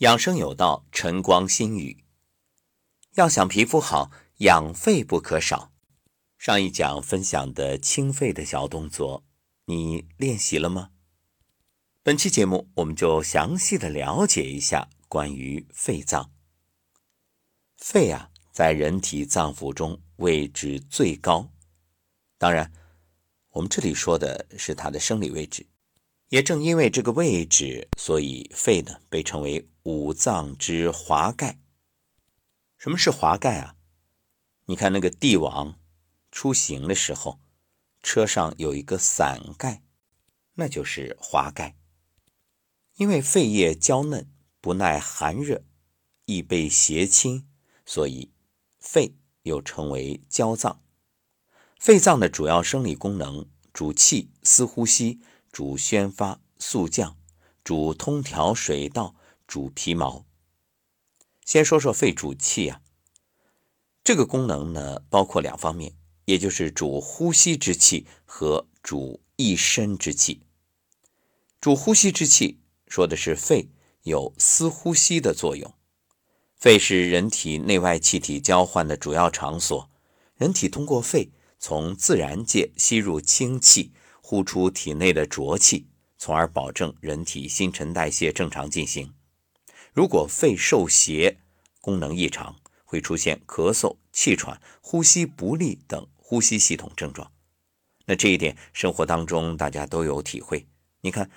养生有道，晨光心语。要想皮肤好，养肺不可少。上一讲分享的清肺的小动作，你练习了吗？本期节目，我们就详细的了解一下关于肺脏。肺啊，在人体脏腑中位置最高。当然，我们这里说的是它的生理位置。也正因为这个位置，所以肺呢被称为五脏之华盖。什么是华盖啊？你看那个帝王出行的时候，车上有一个伞盖，那就是华盖。因为肺叶娇嫩，不耐寒热，易被邪侵，所以肺又称为娇脏。肺脏的主要生理功能主气、司呼吸。主宣发、速降，主通调水道，主皮毛。先说说肺主气啊，这个功能呢，包括两方面，也就是主呼吸之气和主一身之气。主呼吸之气说的是肺有司呼吸的作用，肺是人体内外气体交换的主要场所，人体通过肺从自然界吸入清气。呼出体内的浊气，从而保证人体新陈代谢正常进行。如果肺受邪，功能异常，会出现咳嗽、气喘、呼吸不利等呼吸系统症状。那这一点，生活当中大家都有体会。你看，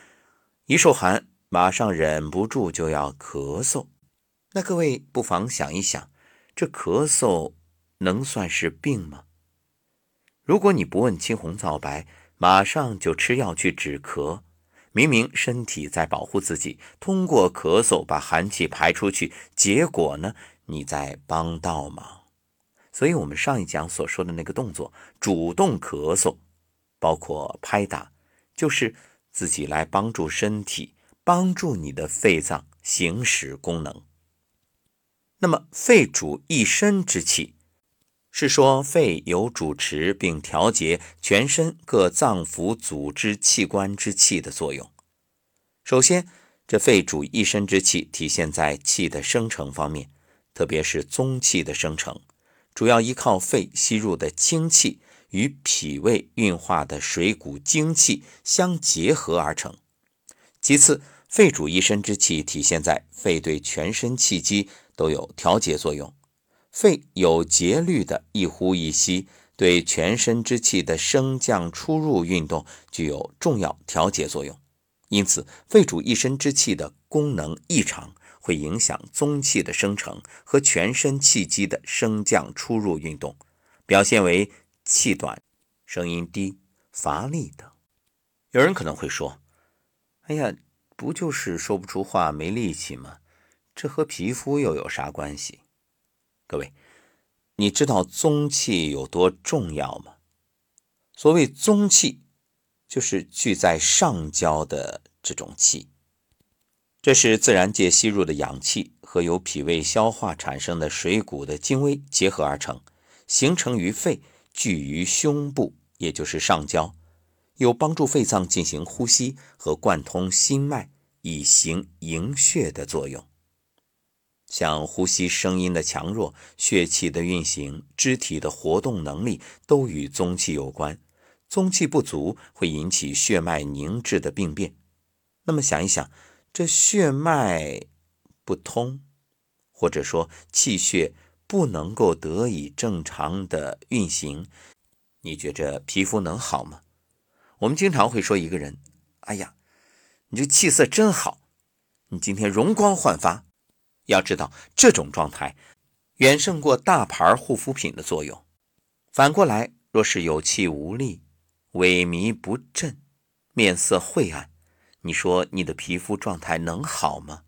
一受寒，马上忍不住就要咳嗽。那各位不妨想一想，这咳嗽能算是病吗？如果你不问青红皂白，马上就吃药去止咳，明明身体在保护自己，通过咳嗽把寒气排出去，结果呢，你在帮倒忙。所以，我们上一讲所说的那个动作，主动咳嗽，包括拍打，就是自己来帮助身体，帮助你的肺脏行使功能。那么，肺主一身之气。是说，肺有主持并调节全身各脏腑组织器官之气的作用。首先，这肺主一身之气体现在气的生成方面，特别是宗气的生成，主要依靠肺吸入的清气与脾胃运化的水谷精气相结合而成。其次，肺主一身之气体现在肺对全身气机都有调节作用。肺有节律的一呼一吸，对全身之气的升降出入运动具有重要调节作用。因此，肺主一身之气的功能异常，会影响宗气的生成和全身气机的升降出入运动，表现为气短、声音低、乏力等。有人可能会说：“哎呀，不就是说不出话、没力气吗？这和皮肤又有啥关系？”各位，你知道宗气有多重要吗？所谓宗气，就是聚在上焦的这种气，这是自然界吸入的氧气和由脾胃消化产生的水谷的精微结合而成，形成于肺，聚于胸部，也就是上焦，有帮助肺脏进行呼吸和贯通心脉，以行营血的作用。像呼吸声音的强弱、血气的运行、肢体的活动能力，都与宗气有关。宗气不足会引起血脉凝滞的病变。那么想一想，这血脉不通，或者说气血不能够得以正常的运行，你觉着皮肤能好吗？我们经常会说一个人：“哎呀，你这气色真好，你今天容光焕发。”要知道，这种状态远胜过大牌护肤品的作用。反过来，若是有气无力、萎靡不振、面色晦暗，你说你的皮肤状态能好吗？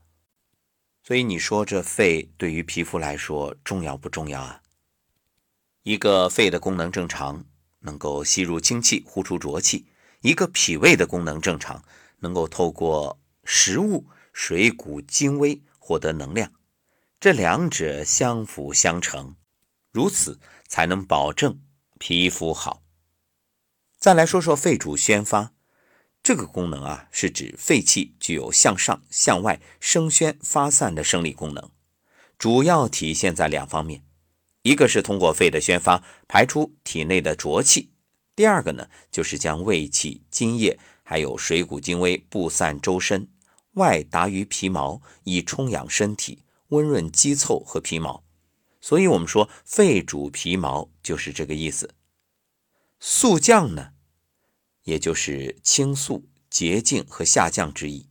所以你说这肺对于皮肤来说重要不重要啊？一个肺的功能正常，能够吸入清气，呼出浊气；一个脾胃的功能正常，能够透过食物水谷精微。获得能量，这两者相辅相成，如此才能保证皮肤好。再来说说肺主宣发，这个功能啊，是指肺气具有向上、向外生宣发散的生理功能，主要体现在两方面：一个是通过肺的宣发排出体内的浊气；第二个呢，就是将胃气、津液还有水谷精微布散周身，外达于皮毛，以充养身体、温润肌凑和皮毛。所以，我们说肺主皮毛，就是这个意思。速降呢？也就是清肃、洁净和下降之意。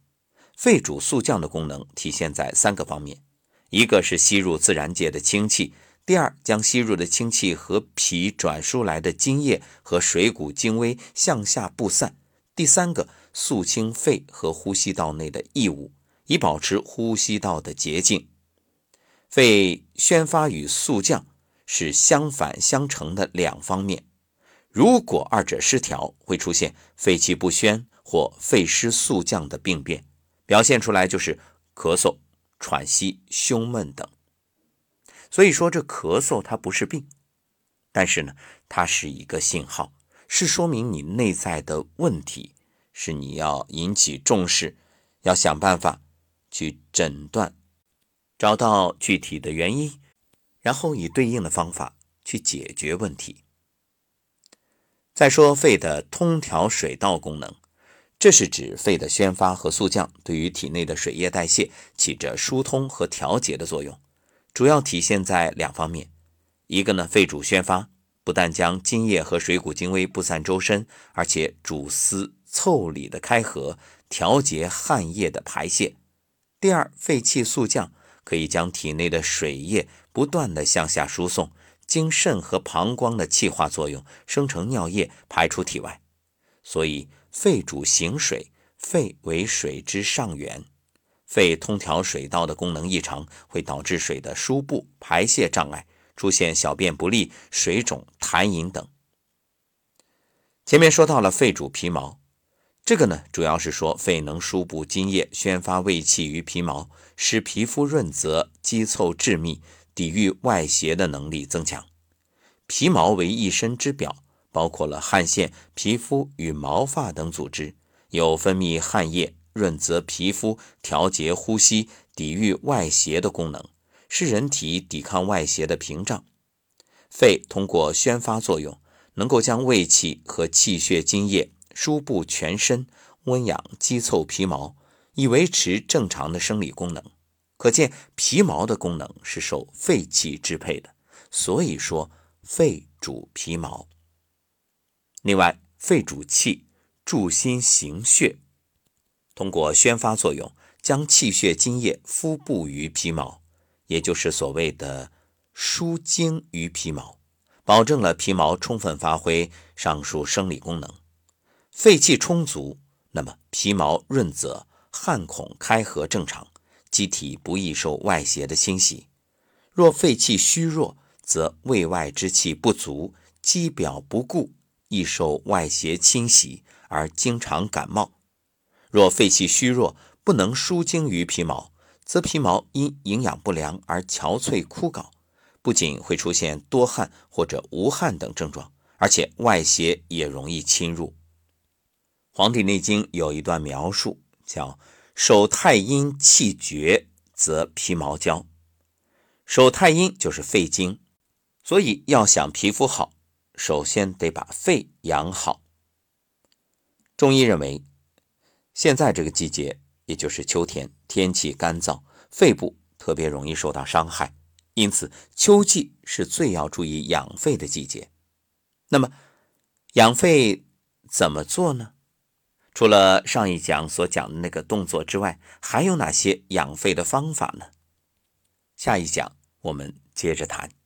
肺主肃降的功能体现在三个方面：一个是吸入自然界的清气；第二，将吸入的清气和脾转输来的津液和水谷精微向下布散；第三个，肃清肺和呼吸道内的异物，以保持呼吸道的洁净。肺宣发与肃降是相反相成的两方面。如果二者失调，会出现肺气不宣或肺湿速降的病变，表现出来就是咳嗽、喘息、胸闷等。所以说，这咳嗽它不是病，但是呢，它是一个信号，是说明你内在的问题，是你要引起重视，要想办法去诊断，找到具体的原因，然后以对应的方法去解决问题。再说肺的通调水道功能，这是指肺的宣发和肃降对于体内的水液代谢起着疏通和调节的作用，主要体现在两方面。一个呢，肺主宣发，不但将津液和水谷精微布散周身，而且主司腠理的开合，调节汗液的排泄。第二，肺气肃降，可以将体内的水液不断的向下输送。经肾和膀胱的气化作用，生成尿液排出体外。所以，肺主行水，肺为水之上源。肺通调水道的功能异常，会导致水的输布、排泄障碍，出现小便不利、水肿、痰饮等。前面说到了肺主皮毛，这个呢，主要是说肺能输布津液，宣发胃气于皮毛，使皮肤润泽、肌凑致密。抵御外邪的能力增强。皮毛为一身之表，包括了汗腺、皮肤与毛发等组织，有分泌汗液、润泽皮肤、调节呼吸、抵御外邪的功能，是人体抵抗外邪的屏障。肺通过宣发作用，能够将胃气和气血津液输布全身，温养肌凑皮毛，以维持正常的生理功能。可见皮毛的功能是受肺气支配的，所以说肺主皮毛。另外，肺主气，助心行血，通过宣发作用，将气血津液敷布于皮毛，也就是所谓的输精于皮毛，保证了皮毛充分发挥上述生理功能。肺气充足，那么皮毛润泽，汗孔开合正常。机体不易受外邪的侵袭，若肺气虚弱，则胃外之气不足，肌表不固，易受外邪侵袭而经常感冒。若肺气虚弱，不能输精于皮毛，则皮毛因营养不良而憔悴枯槁，不仅会出现多汗或者无汗等症状，而且外邪也容易侵入。《黄帝内经》有一段描述，叫。手太阴气绝，则皮毛焦。手太阴就是肺经，所以要想皮肤好，首先得把肺养好。中医认为，现在这个季节，也就是秋天，天气干燥，肺部特别容易受到伤害，因此秋季是最要注意养肺的季节。那么，养肺怎么做呢？除了上一讲所讲的那个动作之外，还有哪些养肺的方法呢？下一讲我们接着谈。